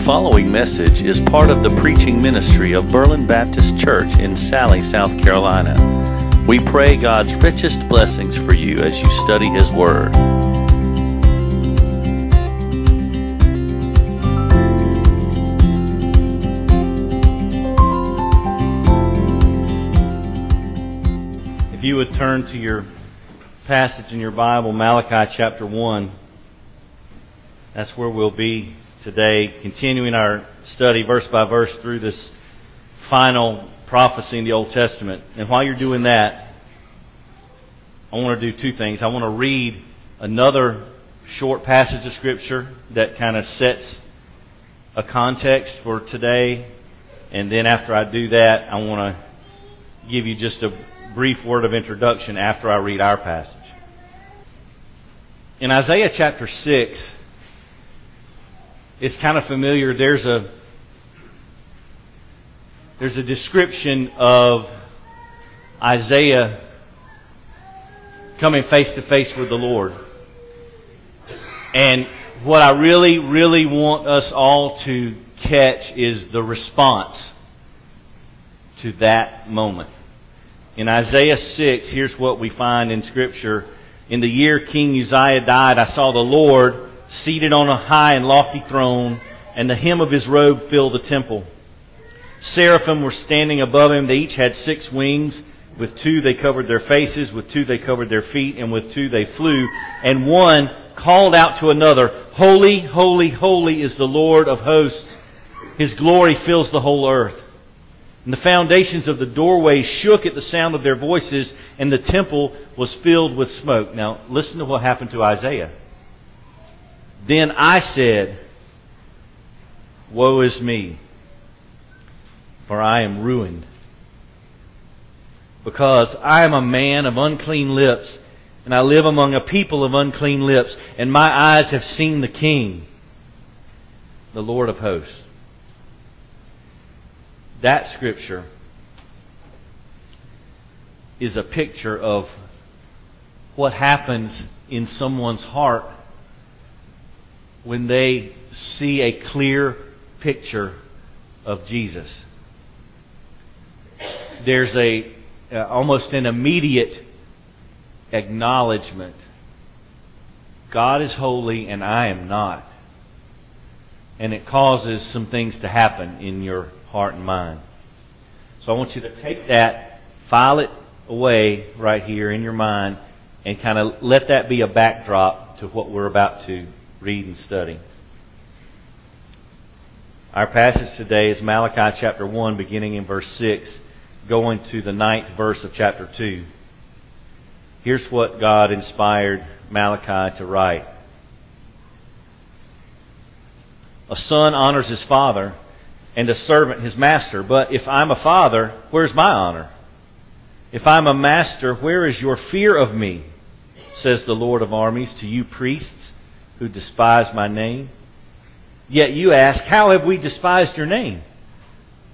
The following message is part of the preaching ministry of Berlin Baptist Church in Salley, South Carolina. We pray God's richest blessings for you as you study His Word. If you would turn to your passage in your Bible, Malachi chapter 1. That's where we'll be today, continuing our study verse by verse through this final prophecy in the Old Testament. And while you're doing that, I want to do two things. I want to read another short passage of Scripture that kind of sets a context for today. And then after I do that, I want to give you just a brief word of introduction after I read our passage. In Isaiah chapter 6, it's kind of familiar. There's a there's a description of Isaiah coming face to face with the Lord. And what I really, really want us all to catch is the response to that moment. In Isaiah 6, here's what we find in Scripture. In the year King Uzziah died, I saw the Lord seated on a high and lofty throne, and the hem of his robe filled the temple. Seraphim were standing above him. They each had six wings. With two they covered their faces, with two they covered their feet, and with two they flew. And one called out to another, Holy, holy, holy is the Lord of hosts. His glory fills the whole earth. And the foundations of the doorway shook at the sound of their voices, and the temple was filled with smoke. Now, listen to what happened to Isaiah. Then I said, Woe is me, for I am ruined. Because I am a man of unclean lips, and I live among a people of unclean lips, and my eyes have seen the King, the Lord of hosts. That scripture is a picture of what happens in someone's heart when they see a clear picture of Jesus. There's a uh, almost an immediate acknowledgement. God is holy and I am not. And it causes some things to happen in your heart and mind. So I want you to take that, file it away right here in your mind, and kind of let that be a backdrop to what we're about to read and study. Our passage today is Malachi chapter 1, beginning in verse 6, going to the ninth verse of chapter 2. Here's what God inspired Malachi to write A son honors his father, and a servant his master. But if I'm a father, where's my honor? If I'm a master, where is your fear of me? Says the Lord of armies to you priests who despise my name. Yet you ask, How have we despised your name?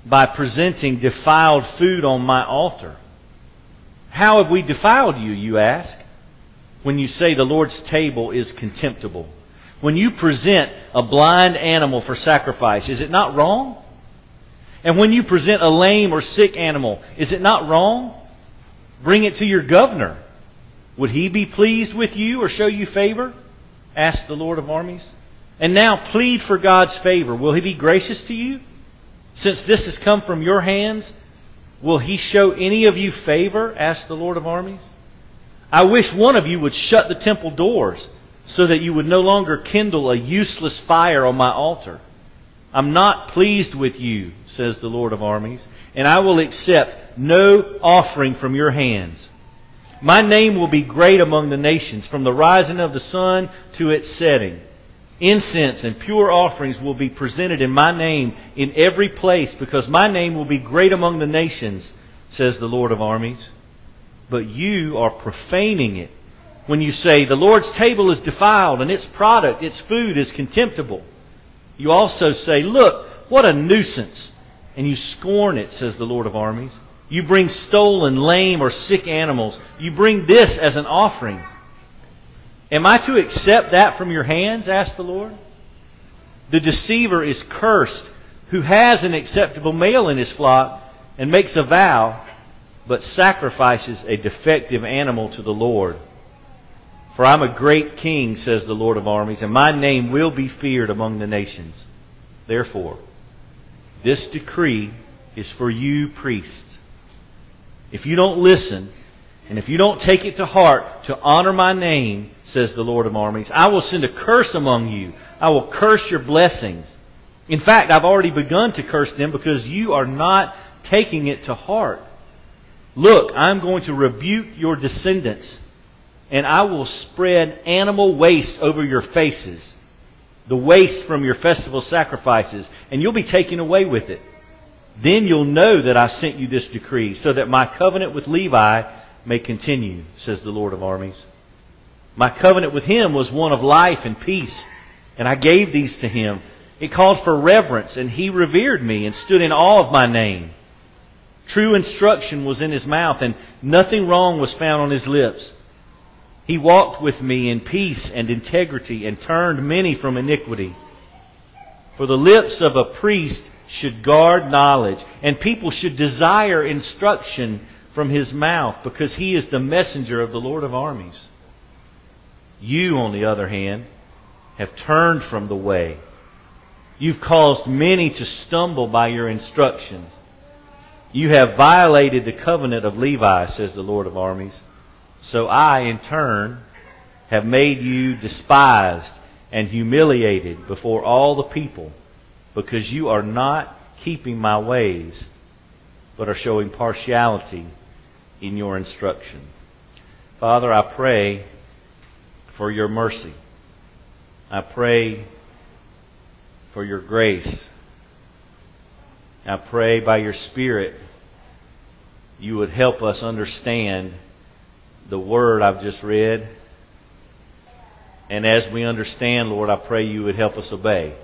By presenting defiled food on my altar. How have we defiled you, you ask? When you say the Lord's table is contemptible. When you present a blind animal for sacrifice, is it not wrong? And when you present a lame or sick animal, is it not wrong? Bring it to your governor. Would he be pleased with you or show you favor? Asked the Lord of armies. And now plead for God's favor. Will he be gracious to you? Since this has come from your hands, will he show any of you favor? asked the Lord of armies. I wish one of you would shut the temple doors so that you would no longer kindle a useless fire on my altar. I'm not pleased with you, says the Lord of armies, and I will accept no offering from your hands. My name will be great among the nations, from the rising of the sun to its setting. Incense and pure offerings will be presented in my name in every place, because my name will be great among the nations, says the Lord of armies. But you are profaning it when you say, The Lord's table is defiled, and its product, its food, is contemptible. You also say, Look, what a nuisance! And you scorn it, says the Lord of armies. You bring stolen, lame, or sick animals. You bring this as an offering. Am I to accept that from your hands? asked the Lord. The deceiver is cursed who has an acceptable male in his flock and makes a vow, but sacrifices a defective animal to the Lord. For I'm a great king, says the Lord of armies, and my name will be feared among the nations. Therefore, this decree is for you, priests. If you don't listen, and if you don't take it to heart to honor my name, says the Lord of armies, I will send a curse among you. I will curse your blessings. In fact, I've already begun to curse them because you are not taking it to heart. Look, I'm going to rebuke your descendants, and I will spread animal waste over your faces, the waste from your festival sacrifices, and you'll be taken away with it. Then you'll know that I sent you this decree, so that my covenant with Levi may continue, says the Lord of armies. My covenant with him was one of life and peace, and I gave these to him. It called for reverence, and he revered me and stood in awe of my name. True instruction was in his mouth, and nothing wrong was found on his lips. He walked with me in peace and integrity and turned many from iniquity. For the lips of a priest should guard knowledge, and people should desire instruction from his mouth, because he is the messenger of the Lord of armies. You, on the other hand, have turned from the way. You've caused many to stumble by your instructions. You have violated the covenant of Levi, says the Lord of armies. So I, in turn, have made you despised and humiliated before all the people because you are not keeping my ways, but are showing partiality in your instruction. Father, I pray for your mercy. I pray for your grace. I pray by your Spirit you would help us understand the word I've just read. And as we understand, Lord, I pray you would help us obey.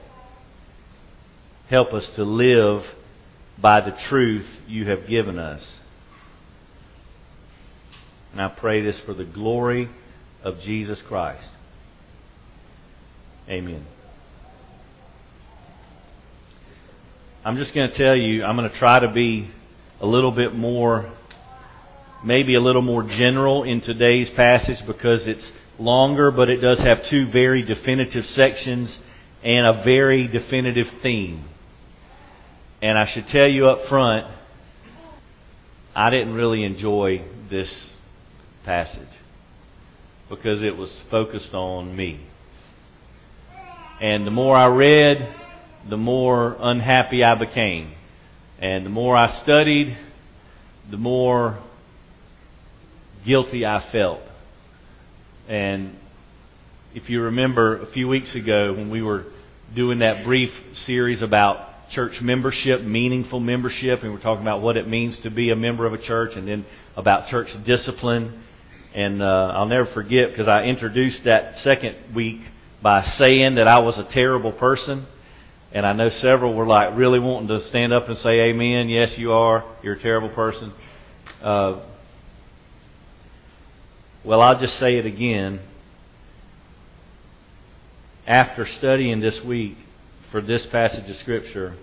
Help us to live by the truth you have given us. And I pray this for the glory of Jesus Christ. Amen. I'm just going to tell you, I'm going to try to be a little bit more, maybe a little more general in today's passage because it's longer, but it does have two very definitive sections and a very definitive theme. And I should tell you up front, I didn't really enjoy this passage because it was focused on me. And the more I read, the more unhappy I became. And the more I studied, the more guilty I felt. And if you remember a few weeks ago when we were doing that brief series about church membership, meaningful membership, and we we're talking about what it means to be a member of a church and then about church discipline. And uh, I'll never forget because I introduced that second week by saying that I was a terrible person. And I know several were like really wanting to stand up and say, Amen. Yes, you are. You're a terrible person. Uh, well, I'll just say it again. After studying this week for this passage of Scripture,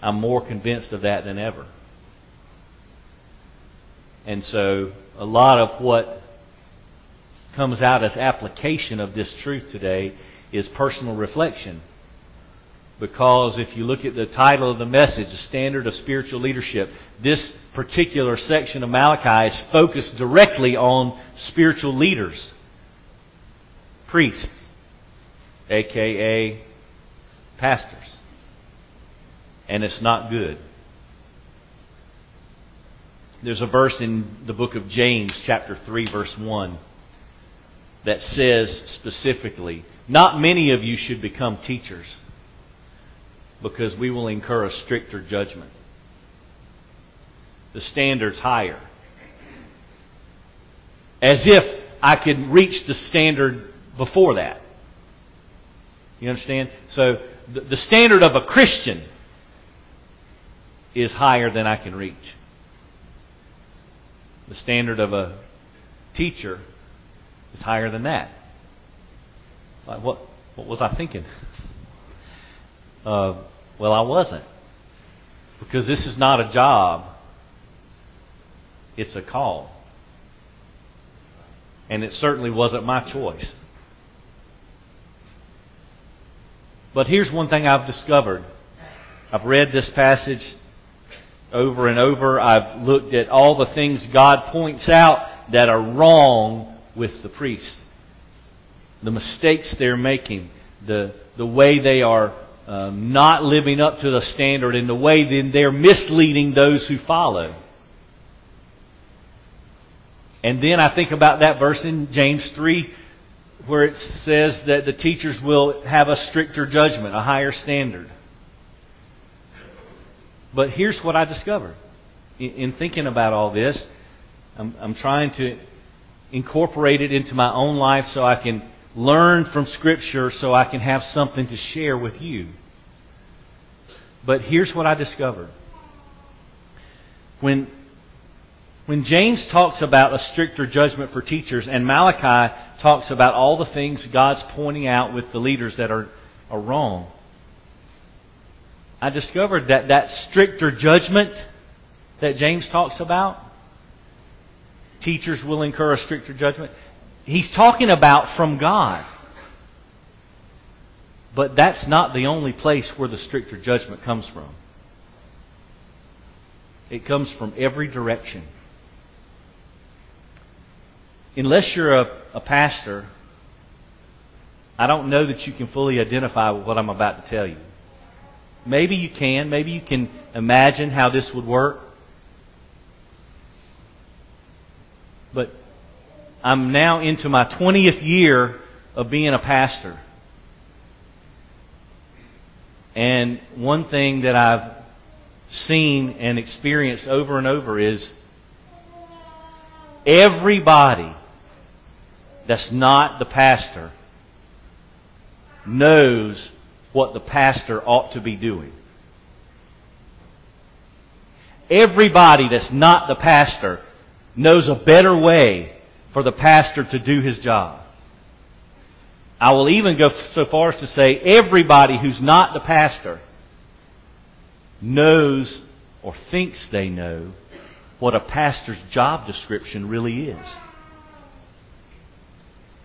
I'm more convinced of that than ever. And so, a lot of what comes out as application of this truth today is personal reflection because if you look at the title of the message, the standard of spiritual leadership, this particular section of Malachi is focused directly on spiritual leaders, priests, aka pastors. And it's not good. There's a verse in the book of James, chapter 3, verse 1, that says specifically, Not many of you should become teachers because we will incur a stricter judgment. The standard's higher. As if I could reach the standard before that. You understand? So the standard of a Christian is higher than I can reach. The standard of a teacher is higher than that. Like what What was I thinking? Uh, well, I wasn't. Because this is not a job, it's a call. And it certainly wasn't my choice. But here's one thing I've discovered. I've read this passage over and over. I've looked at all the things God points out that are wrong with the priest. The mistakes they're making, the, the way they are um, not living up to the standard, and the way then they're misleading those who follow. And then I think about that verse in James 3 where it says that the teachers will have a stricter judgment, a higher standard. But here's what I discovered in, in thinking about all this. I'm, I'm trying to incorporate it into my own life so I can learn from Scripture so I can have something to share with you. But here's what I discovered. When, when James talks about a stricter judgment for teachers, and Malachi talks about all the things God's pointing out with the leaders that are, are wrong, I discovered that that stricter judgment that James talks about, teachers will incur a stricter judgment. He's talking about from God. But that's not the only place where the stricter judgment comes from. It comes from every direction. Unless you're a, a pastor, I don't know that you can fully identify with what I'm about to tell you. Maybe you can. Maybe you can imagine how this would work. But I'm now into my 20th year of being a pastor. And one thing that I've seen and experienced over and over is everybody that's not the pastor knows what the pastor ought to be doing. Everybody that's not the pastor knows a better way for the pastor to do his job. I will even go so far as to say everybody who's not the pastor knows or thinks they know what a pastor's job description really is.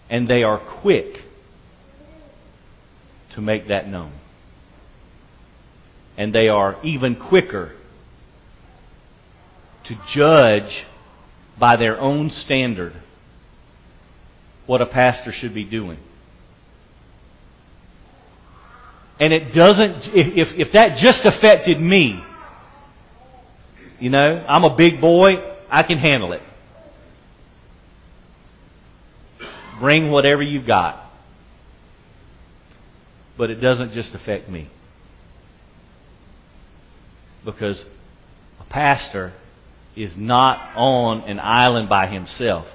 And they are quick to make that known. And they are even quicker to judge by their own standard what a pastor should be doing. And it doesn't, if, if that just affected me, you know, I'm a big boy, I can handle it. Bring whatever you've got. But it doesn't just affect me. Because a pastor is not on an island by himself.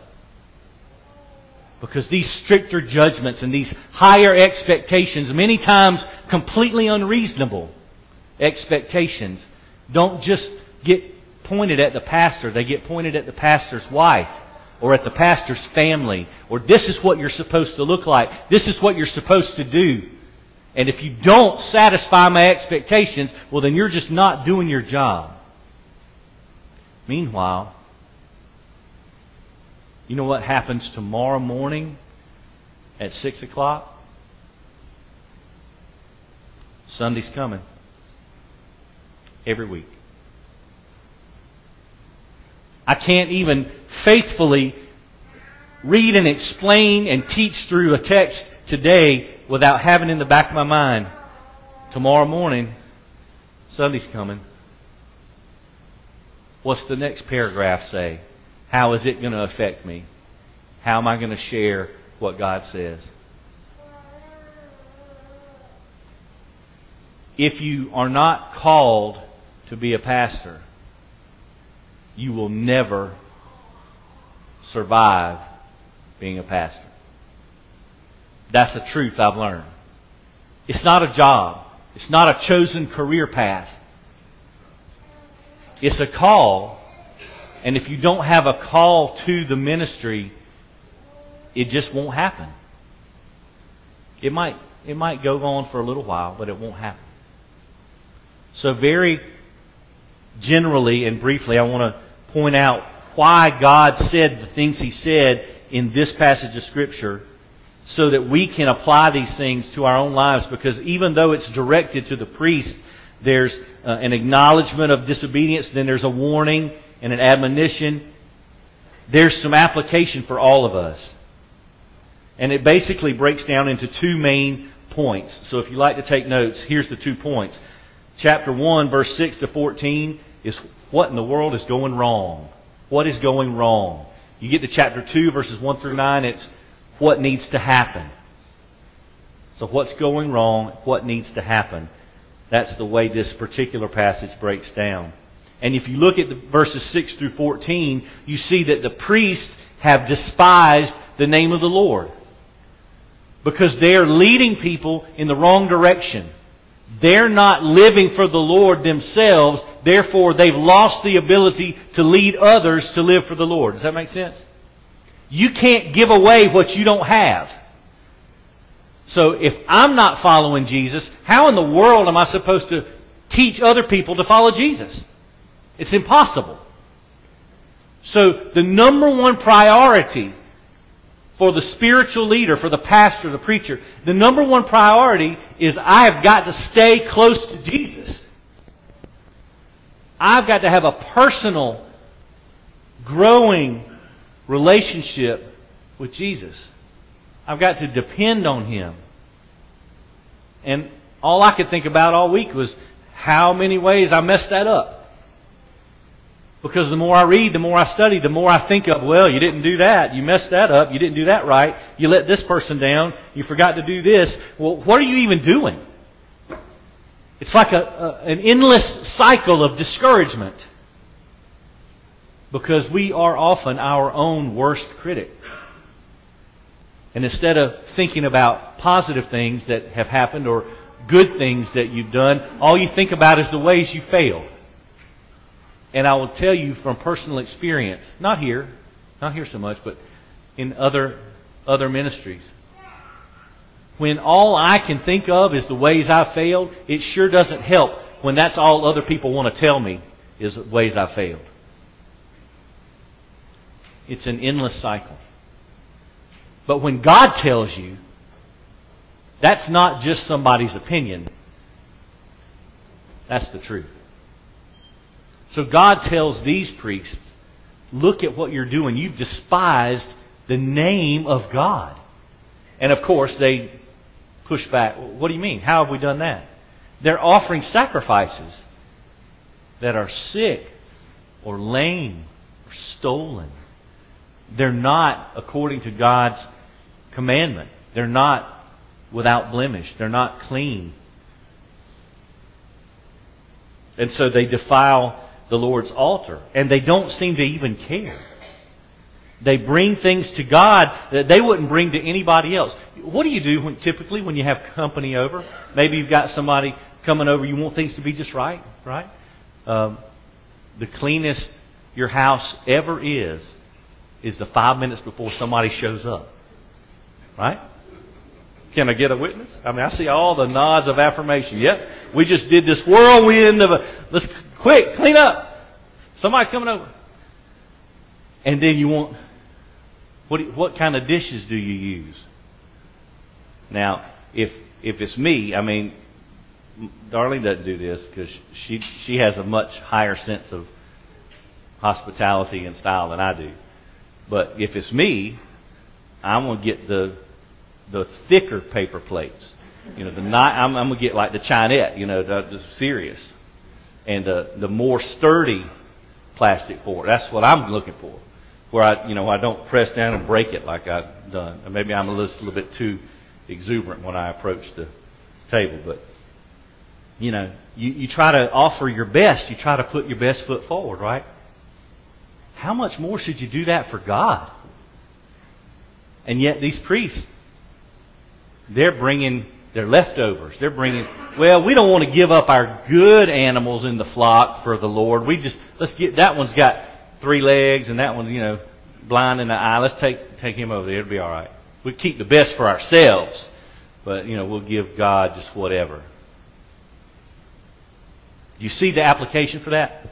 Because these stricter judgments and these higher expectations, many times completely unreasonable expectations, don't just get pointed at the pastor, they get pointed at the pastor's wife or at the pastor's family. Or this is what you're supposed to look like. This is what you're supposed to do. And if you don't satisfy my expectations, well, then you're just not doing your job. Meanwhile, you know what happens tomorrow morning at 6 o'clock? Sunday's coming. Every week. I can't even faithfully read and explain and teach through a text today without having in the back of my mind, tomorrow morning, Sunday's coming. What's the next paragraph say? How is it going to affect me? How am I going to share what God says? If you are not called to be a pastor, you will never survive being a pastor. That's the truth I've learned. It's not a job. It's not a chosen career path. It's a call. And if you don't have a call to the ministry, it just won't happen. It might it might go on for a little while, but it won't happen. So very generally and briefly, I want to point out why God said the things He said in this passage of Scripture so that we can apply these things to our own lives because even though it's directed to the priest, there's uh, an acknowledgement of disobedience, then there's a warning and an admonition. There's some application for all of us. And it basically breaks down into two main points. So if you like to take notes, here's the two points. Chapter 1, verse 6 to 14 is what in the world is going wrong? What is going wrong? You get to chapter 2, verses 1 through 9, it's what needs to happen. So, what's going wrong? What needs to happen? That's the way this particular passage breaks down. And if you look at the verses 6 through 14, you see that the priests have despised the name of the Lord because they are leading people in the wrong direction. They're not living for the Lord themselves, therefore, they've lost the ability to lead others to live for the Lord. Does that make sense? You can't give away what you don't have. So if I'm not following Jesus, how in the world am I supposed to teach other people to follow Jesus? It's impossible. So the number one priority for the spiritual leader, for the pastor, the preacher, the number one priority is I have got to stay close to Jesus. I've got to have a personal, growing relationship with Jesus. I've got to depend on Him. And all I could think about all week was how many ways I messed that up. Because the more I read, the more I study, the more I think of, well, you didn't do that. You messed that up. You didn't do that right. You let this person down. You forgot to do this. Well, what are you even doing? It's like a, a, an endless cycle of discouragement. Because we are often our own worst critic. And instead of thinking about positive things that have happened or good things that you've done, all you think about is the ways you failed. And I will tell you from personal experience, not here, not here so much, but in other other ministries. When all I can think of is the ways I failed, it sure doesn't help when that's all other people want to tell me is ways I failed. It's an endless cycle. But when God tells you, that's not just somebody's opinion. That's the truth. So God tells these priests, look at what you're doing. You've despised the name of God. And of course, they push back. What do you mean? How have we done that? They're offering sacrifices that are sick or lame or stolen. They're not according to God's commandment. They're not without blemish. They're not clean. And so they defile the Lord's altar. And they don't seem to even care. They bring things to God that they wouldn't bring to anybody else. What do you do when, typically when you have company over? Maybe you've got somebody coming over. You want things to be just right, right? Um, the cleanest your house ever is is the five minutes before somebody shows up, right? Can I get a witness? I mean, I see all the nods of affirmation. Yep, we just did this whirlwind of a, let's Quick, clean up. Somebody's coming over. And then you want, what, what kind of dishes do you use? Now, if, if it's me, I mean, Darlene doesn't do this because she, she has a much higher sense of hospitality and style than I do. But if it's me, I'm going to get the, the thicker paper plates. You know, the not, I'm, I'm going to get like the Chinette, you know, the, the serious and the, the more sturdy plastic it. That's what I'm looking for. Where I, you know, I don't press down and break it like I've done. Or maybe I'm a little, a little bit too exuberant when I approach the table, but you know, you, you try to offer your best. You try to put your best foot forward, right? How much more should you do that for God? And yet these priests, they're bringing they're leftovers. They're bringing, well, we don't want to give up our good animals in the flock for the Lord. We just, let's get, that one's got three legs and that one's, you know, blind in the eye. Let's take, take him over there. It'll be all right. We keep the best for ourselves. but you know we'll give God just whatever. You see the application for that?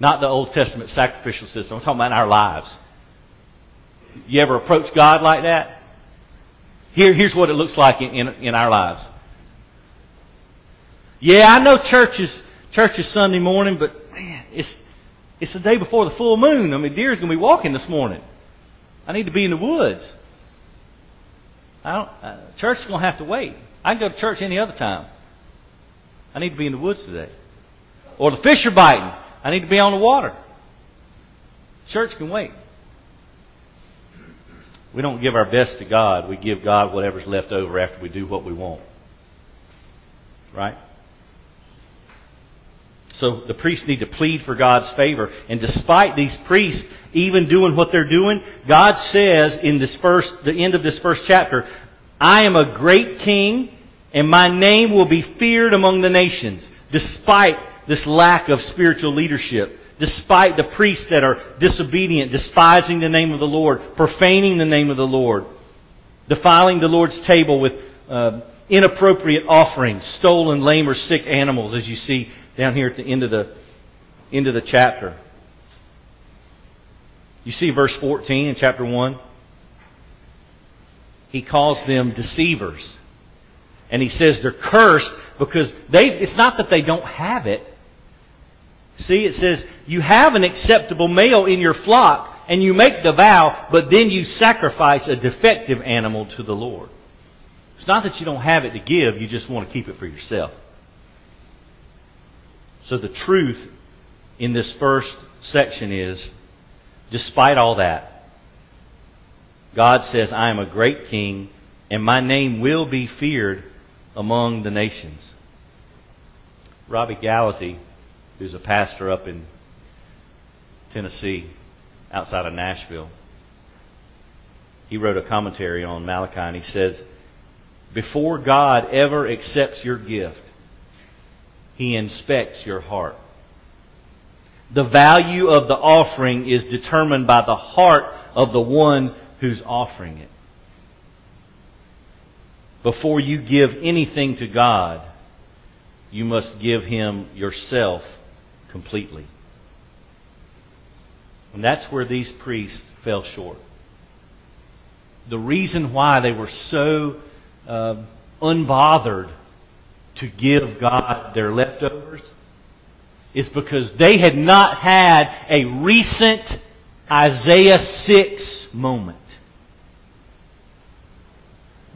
Not the Old Testament sacrificial system. I'm talking about our lives. You ever approach God like that? Here, here's what it looks like in, in, in our lives. Yeah, I know church is, church is Sunday morning, but man, it's, it's the day before the full moon. I mean, deer's going to be walking this morning. I need to be in the woods. I don't, uh, church is going to have to wait. I can go to church any other time. I need to be in the woods today. Or the fish are biting. I need to be on the water. Church can wait. We don't give our best to God. We give God whatever's left over after we do what we want. Right? So the priests need to plead for God's favor. And despite these priests even doing what they're doing, God says in this first, the end of this first chapter, I am a great king and my name will be feared among the nations, despite this lack of spiritual leadership, despite the priests that are disobedient, despising the name of the Lord, profaning the name of the Lord, defiling the Lord's table with uh, inappropriate offerings, stolen, lame, or sick animals, as you see down here at the end of the end of the chapter. You see verse 14 in chapter 1. He calls them deceivers. And he says they're cursed because they it's not that they don't have it. See, it says you have an acceptable male in your flock and you make the vow, but then you sacrifice a defective animal to the Lord. It's not that you don't have it to give, you just want to keep it for yourself. So the truth in this first section is despite all that, God says, I am a great king, and my name will be feared among the nations. Robby Gallaty, who's a pastor up in Tennessee, outside of Nashville, he wrote a commentary on Malachi, and he says, Before God ever accepts your gift, he inspects your heart. The value of the offering is determined by the heart of the one who's offering it. Before you give anything to God, you must give Him yourself completely. And that's where these priests fell short. The reason why they were so uh, unbothered to give God their leftovers is because they had not had a recent Isaiah 6 moment.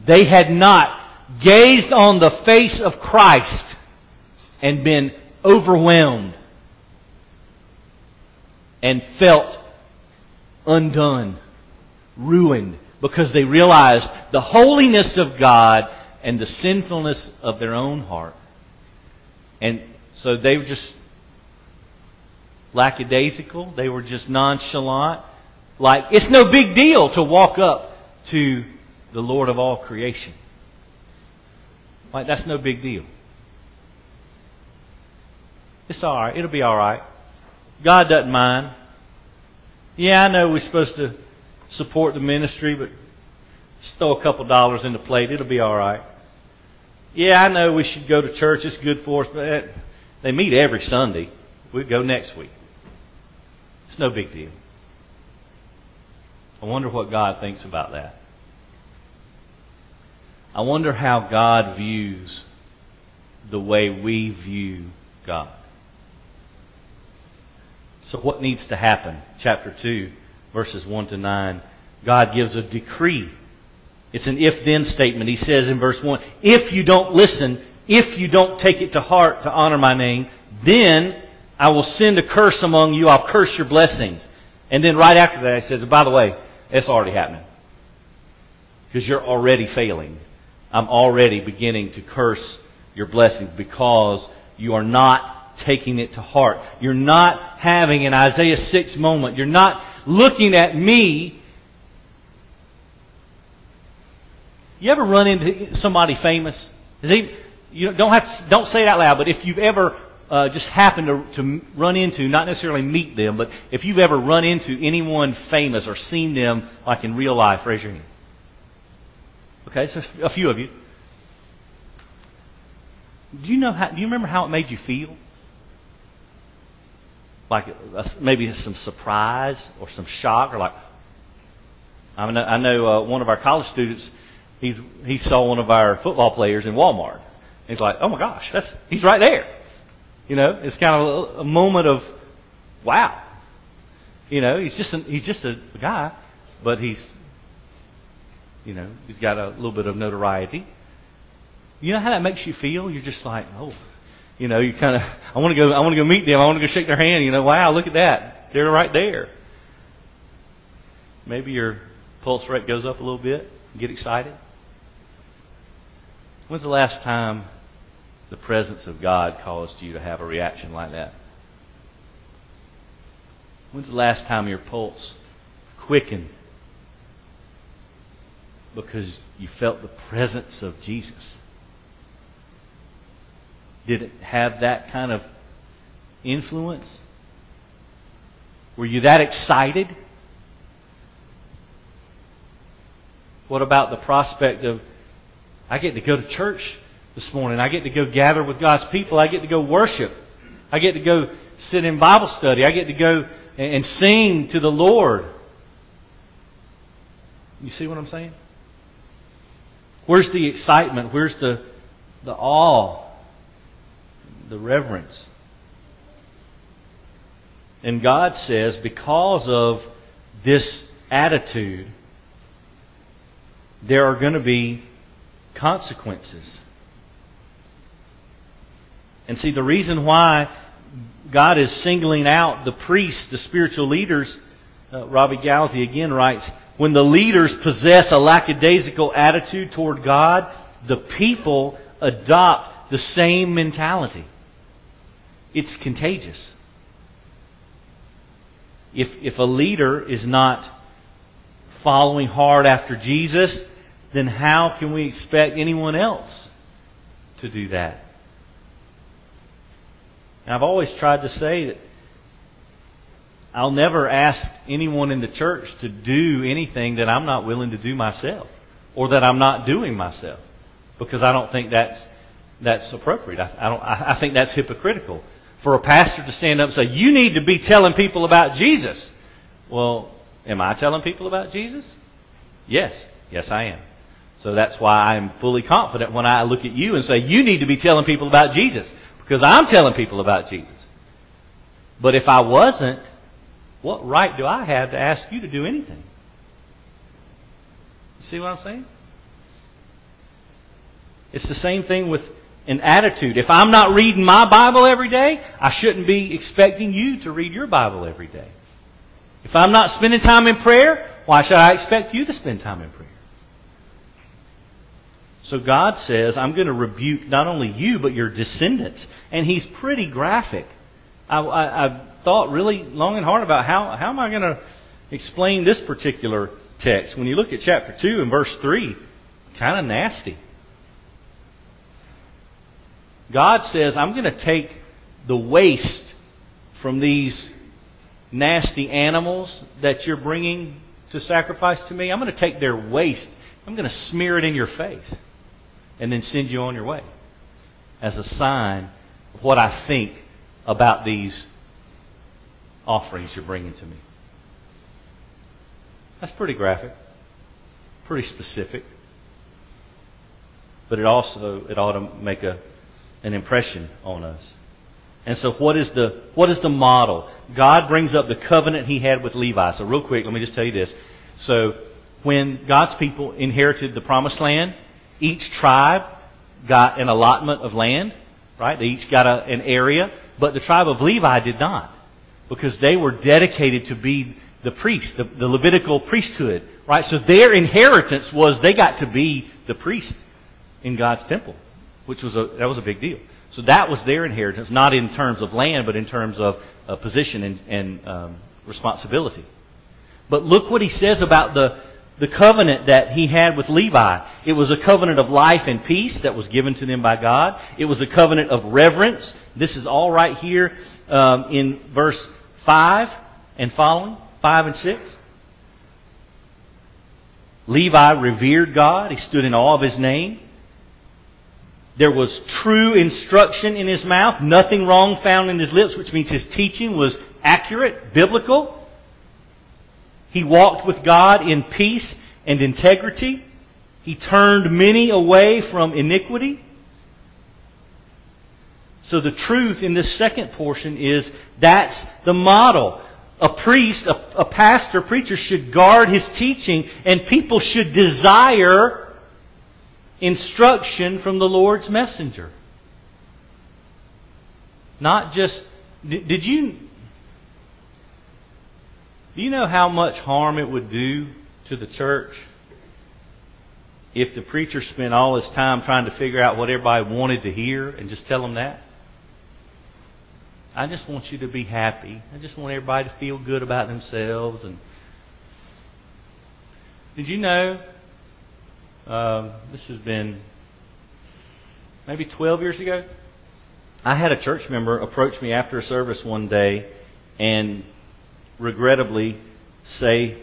They had not gazed on the face of Christ and been overwhelmed and felt undone, ruined, because they realized the holiness of God and the sinfulness of their own heart. And so they were just lackadaisical. They were just nonchalant. Like, it's no big deal to walk up to the Lord of all creation. Like, that's no big deal. It's all right. It'll be all right. God doesn't mind. Yeah, I know we're supposed to support the ministry, but just throw a couple dollars in the plate. It'll be all right. Yeah, I know we should go to church. It's good for us, but eh, they meet every Sunday. We'll go next week. It's no big deal. I wonder what God thinks about that. I wonder how God views the way we view God. So, what needs to happen? Chapter 2, verses 1 to 9. God gives a decree it's an if then statement. He says in verse 1 If you don't listen, if you don't take it to heart to honor my name, then I will send a curse among you. I'll curse your blessings. And then right after that, he says, By the way, it's already happening. Because you're already failing. I'm already beginning to curse your blessings because you are not taking it to heart. You're not having an Isaiah 6 moment. You're not looking at me You ever run into somebody famous? He, you don't have to, don't say it out loud, but if you've ever uh, just happened to, to run into, not necessarily meet them, but if you've ever run into anyone famous or seen them like in real life, raise your hand. Okay, so a few of you. Do you know how? Do you remember how it made you feel? Like maybe some surprise or some shock, or like I know, I know uh, one of our college students. He's he saw one of our football players in Walmart. He's like, oh my gosh, that's he's right there. You know, it's kind of a, a moment of wow. You know, he's just an, he's just a guy, but he's you know he's got a little bit of notoriety. You know how that makes you feel? You're just like, oh, you know, you kind of I want to go I want to go meet them. I want to go shake their hand. You know, wow, look at that, they're right there. Maybe your pulse rate goes up a little bit. Get excited. When's the last time the presence of God caused you to have a reaction like that? When's the last time your pulse quickened because you felt the presence of Jesus? Did it have that kind of influence? Were you that excited? What about the prospect of, I get to go to church this morning. I get to go gather with God's people. I get to go worship. I get to go sit in Bible study. I get to go and sing to the Lord. You see what I'm saying? Where's the excitement? Where's the, the awe? The reverence? And God says, because of this attitude, there are going to be consequences. And see, the reason why God is singling out the priests, the spiritual leaders, uh, Robby again writes, when the leaders possess a lackadaisical attitude toward God, the people adopt the same mentality. It's contagious. If, if a leader is not following hard after Jesus, then how can we expect anyone else to do that? And I've always tried to say that I'll never ask anyone in the church to do anything that I'm not willing to do myself or that I'm not doing myself because I don't think that's that's appropriate. I, I don't. I, I think that's hypocritical for a pastor to stand up and say, "You need to be telling people about Jesus." Well, am I telling people about Jesus? Yes, yes, I am. So that's why I'm fully confident when I look at you and say, "You need to be telling people about Jesus." Because I'm telling people about Jesus. But if I wasn't, what right do I have to ask you to do anything? You see what I'm saying? It's the same thing with an attitude. If I'm not reading my Bible every day, I shouldn't be expecting you to read your Bible every day. If I'm not spending time in prayer, why should I expect you to spend time in prayer? So God says, I'm going to rebuke not only you, but your descendants. And He's pretty graphic. I, I, I thought really long and hard about how, how am I going to explain this particular text. When you look at chapter 2 and verse 3, kind of nasty. God says, I'm going to take the waste from these nasty animals that you're bringing to sacrifice to me. I'm going to take their waste. I'm going to smear it in your face and then send you on your way as a sign of what I think about these offerings you're bringing to me. That's pretty graphic, pretty specific, but it also it ought to make a an impression on us. And so, what is the what is the model? God brings up the covenant He had with Levi. So, real quick, let me just tell you this. So, when God's people inherited the promised land, each tribe got an allotment of land, right? They each got a, an area, but the tribe of Levi did not because they were dedicated to be the priests, the, the Levitical priesthood, right? So their inheritance was they got to be the priests in God's temple, which was a, that was a big deal. So that was their inheritance, not in terms of land, but in terms of uh, position and, and um, responsibility. But look what he says about the the covenant that he had with Levi. It was a covenant of life and peace that was given to them by God. It was a covenant of reverence. This is all right here um, in verse 5 and following, 5 and 6. Levi revered God. He stood in awe of his name. There was true instruction in his mouth, nothing wrong found in his lips, which means his teaching was accurate, biblical. He walked with God in peace and integrity. He turned many away from iniquity. So the truth in this second portion is that's the model. A priest, a, a pastor, preacher should guard his teaching, and people should desire instruction from the Lord's messenger. Not just, did you, do you know how much harm it would do to the church if the preacher spent all his time trying to figure out what everybody wanted to hear and just tell them that? I just want you to be happy. I just want everybody to feel good about themselves. And did you know um, this has been maybe 12 years ago. I had a church member approach me after a service one day and regrettably say,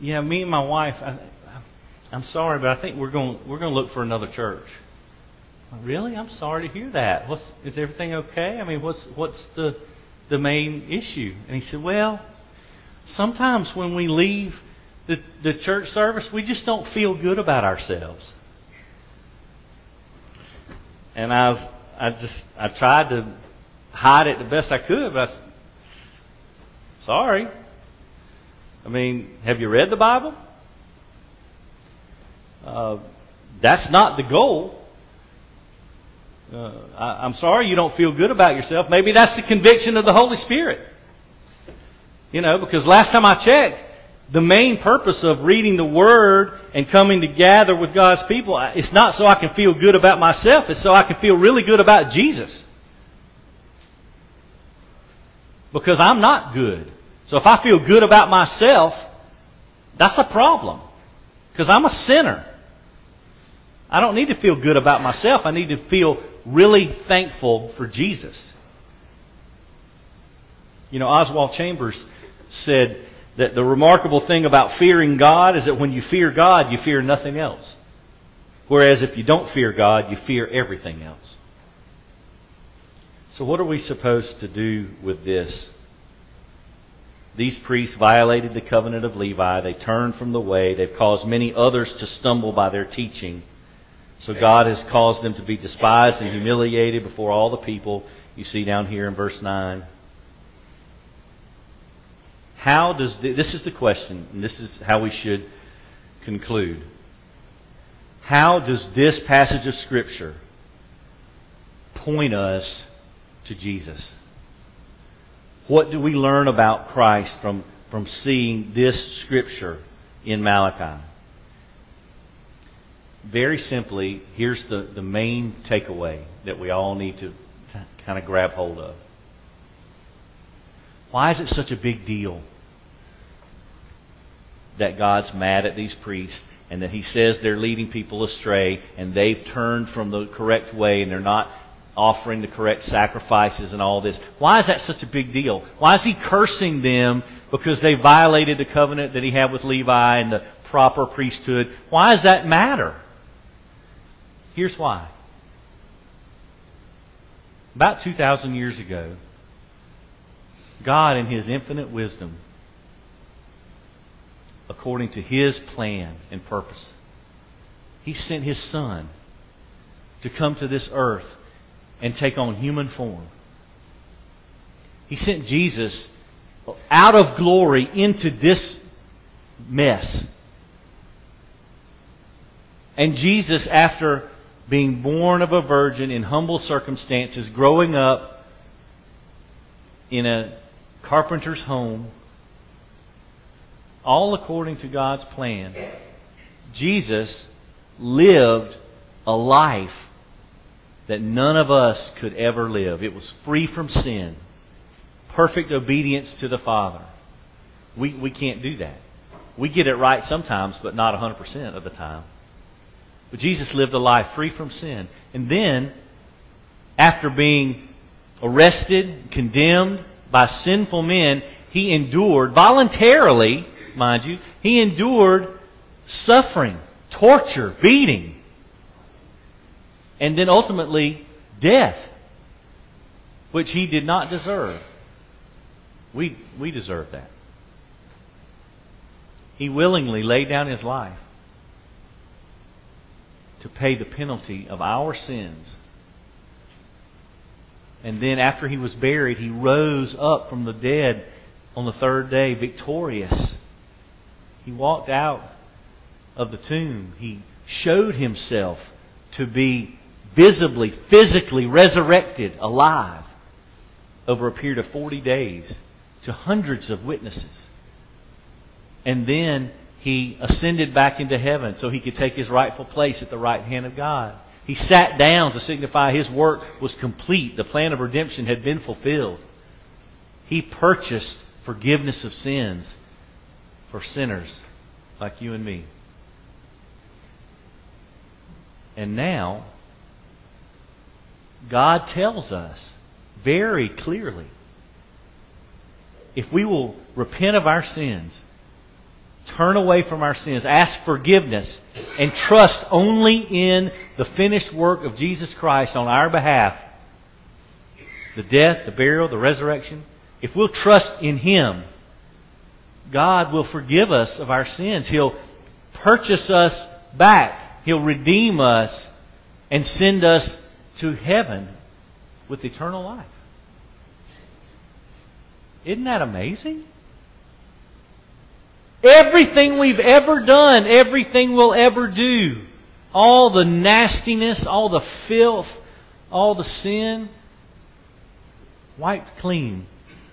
"Yeah, me and my wife, I, I'm sorry, but I think we're going we're going to look for another church." Really? I'm sorry to hear that. What's is everything okay? I mean, what's what's the the main issue? And he said, "Well, sometimes when we leave the, the church service, we just don't feel good about ourselves. And I've I just I tried to hide it the best I could, but I, sorry. I mean, have you read the Bible? Uh, that's not the goal. Uh, I, I'm sorry you don't feel good about yourself. Maybe that's the conviction of the Holy Spirit. You know, because last time I checked, the main purpose of reading the Word and coming to gather with God's people, it's not so I can feel good about myself, it's so I can feel really good about Jesus. Because I'm not good. So if I feel good about myself, that's a problem. Because I'm a sinner. I don't need to feel good about myself. I need to feel really thankful for Jesus. You know, Oswald Chambers said, that the remarkable thing about fearing God is that when you fear God, you fear nothing else. Whereas if you don't fear God, you fear everything else. So, what are we supposed to do with this? These priests violated the covenant of Levi. They turned from the way. They've caused many others to stumble by their teaching. So, God has caused them to be despised and humiliated before all the people. You see down here in verse 9. How does the, this is the question, and this is how we should conclude. How does this passage of Scripture point us to Jesus? What do we learn about Christ from, from seeing this Scripture in Malachi? Very simply, here's the, the main takeaway that we all need to kind of grab hold of. Why is it such a big deal that God's mad at these priests and that He says they're leading people astray and they've turned from the correct way and they're not offering the correct sacrifices and all this. Why is that such a big deal? Why is He cursing them because they violated the covenant that He had with Levi and the proper priesthood? Why does that matter? Here's why. About 2,000 years ago, God, in His infinite wisdom, according to His plan and purpose. He sent His Son to come to this earth and take on human form. He sent Jesus out of glory into this mess. And Jesus, after being born of a virgin in humble circumstances, growing up in a carpenter's home, all according to God's plan, Jesus lived a life that none of us could ever live. It was free from sin, perfect obedience to the Father. We, we can't do that. We get it right sometimes, but not 100% of the time. But Jesus lived a life free from sin. And then, after being arrested, condemned by sinful men, he endured voluntarily mind you, he endured suffering, torture, beating, and then ultimately death, which he did not deserve. We, we deserve that. He willingly laid down his life to pay the penalty of our sins. And then after he was buried, he rose up from the dead on the third day victorious. He walked out of the tomb. He showed himself to be visibly, physically resurrected, alive, over a period of 40 days to hundreds of witnesses. And then he ascended back into heaven so he could take his rightful place at the right hand of God. He sat down to signify his work was complete. The plan of redemption had been fulfilled. He purchased forgiveness of sins for sinners like you and me. And now, God tells us very clearly if we will repent of our sins, turn away from our sins, ask forgiveness, and trust only in the finished work of Jesus Christ on our behalf the death, the burial, the resurrection if we'll trust in Him, God will forgive us of our sins. He'll purchase us back. He'll redeem us and send us to heaven with eternal life. Isn't that amazing? Everything we've ever done, everything we'll ever do, all the nastiness, all the filth, all the sin, wiped clean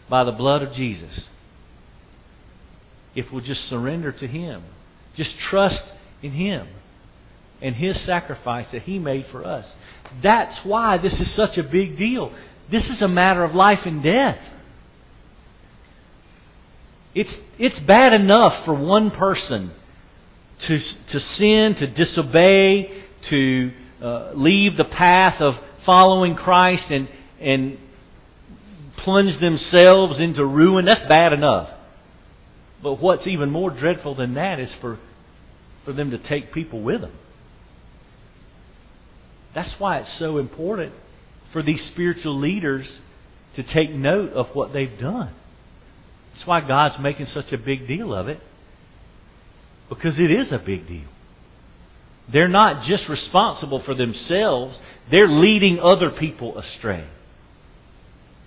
by the blood of Jesus. If we'll just surrender to Him, just trust in Him and His sacrifice that He made for us. That's why this is such a big deal. This is a matter of life and death. It's, it's bad enough for one person to, to sin, to disobey, to uh, leave the path of following Christ and, and plunge themselves into ruin. That's bad enough. But what's even more dreadful than that is for, for them to take people with them. That's why it's so important for these spiritual leaders to take note of what they've done. That's why God's making such a big deal of it. Because it is a big deal. They're not just responsible for themselves, they're leading other people astray.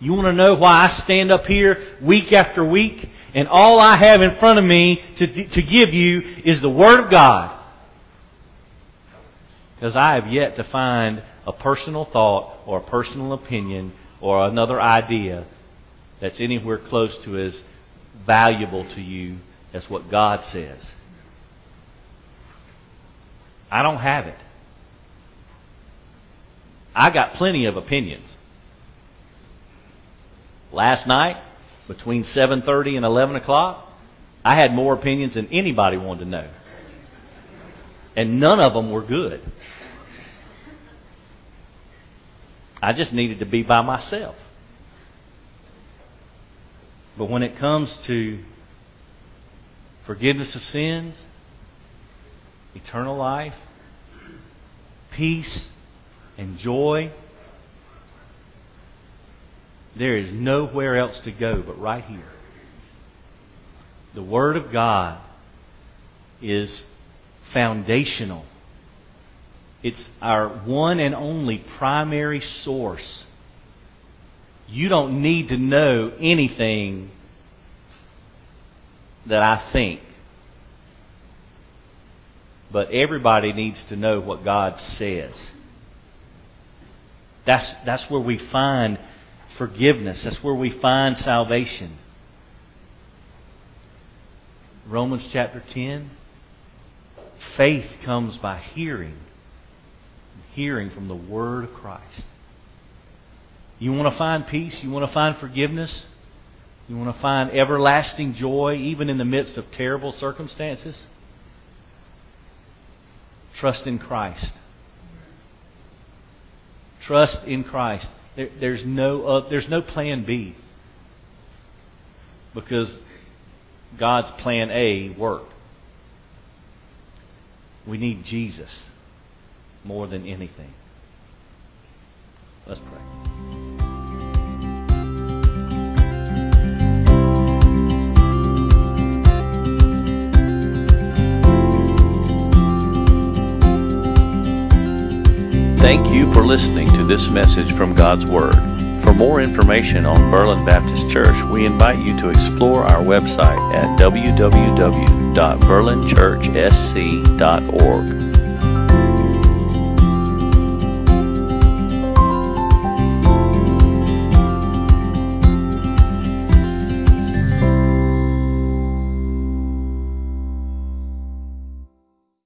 You want to know why I stand up here week after week and all I have in front of me to, to give you is the Word of God? Because I have yet to find a personal thought or a personal opinion or another idea that's anywhere close to as valuable to you as what God says. I don't have it. I got plenty of opinions. Last night, between 7:30 and 11 o'clock, I had more opinions than anybody wanted to know. And none of them were good. I just needed to be by myself. But when it comes to forgiveness of sins, eternal life, peace, and joy, there is nowhere else to go but right here. The Word of God is foundational. It's our one and only primary source you don't need to know anything that I think. But everybody needs to know what God says. That's, that's where we find forgiveness. That's where we find salvation. Romans chapter 10 faith comes by hearing, hearing from the Word of Christ. You want to find peace? You want to find forgiveness? You want to find everlasting joy even in the midst of terrible circumstances? Trust in Christ. Trust in Christ. There, there's no uh, there's no plan B because God's plan A worked. We need Jesus more than anything. Let's pray. Thank you for listening to this message from God's Word. For more information on Berlin Baptist Church, we invite you to explore our website at www.berlinchurchsc.org.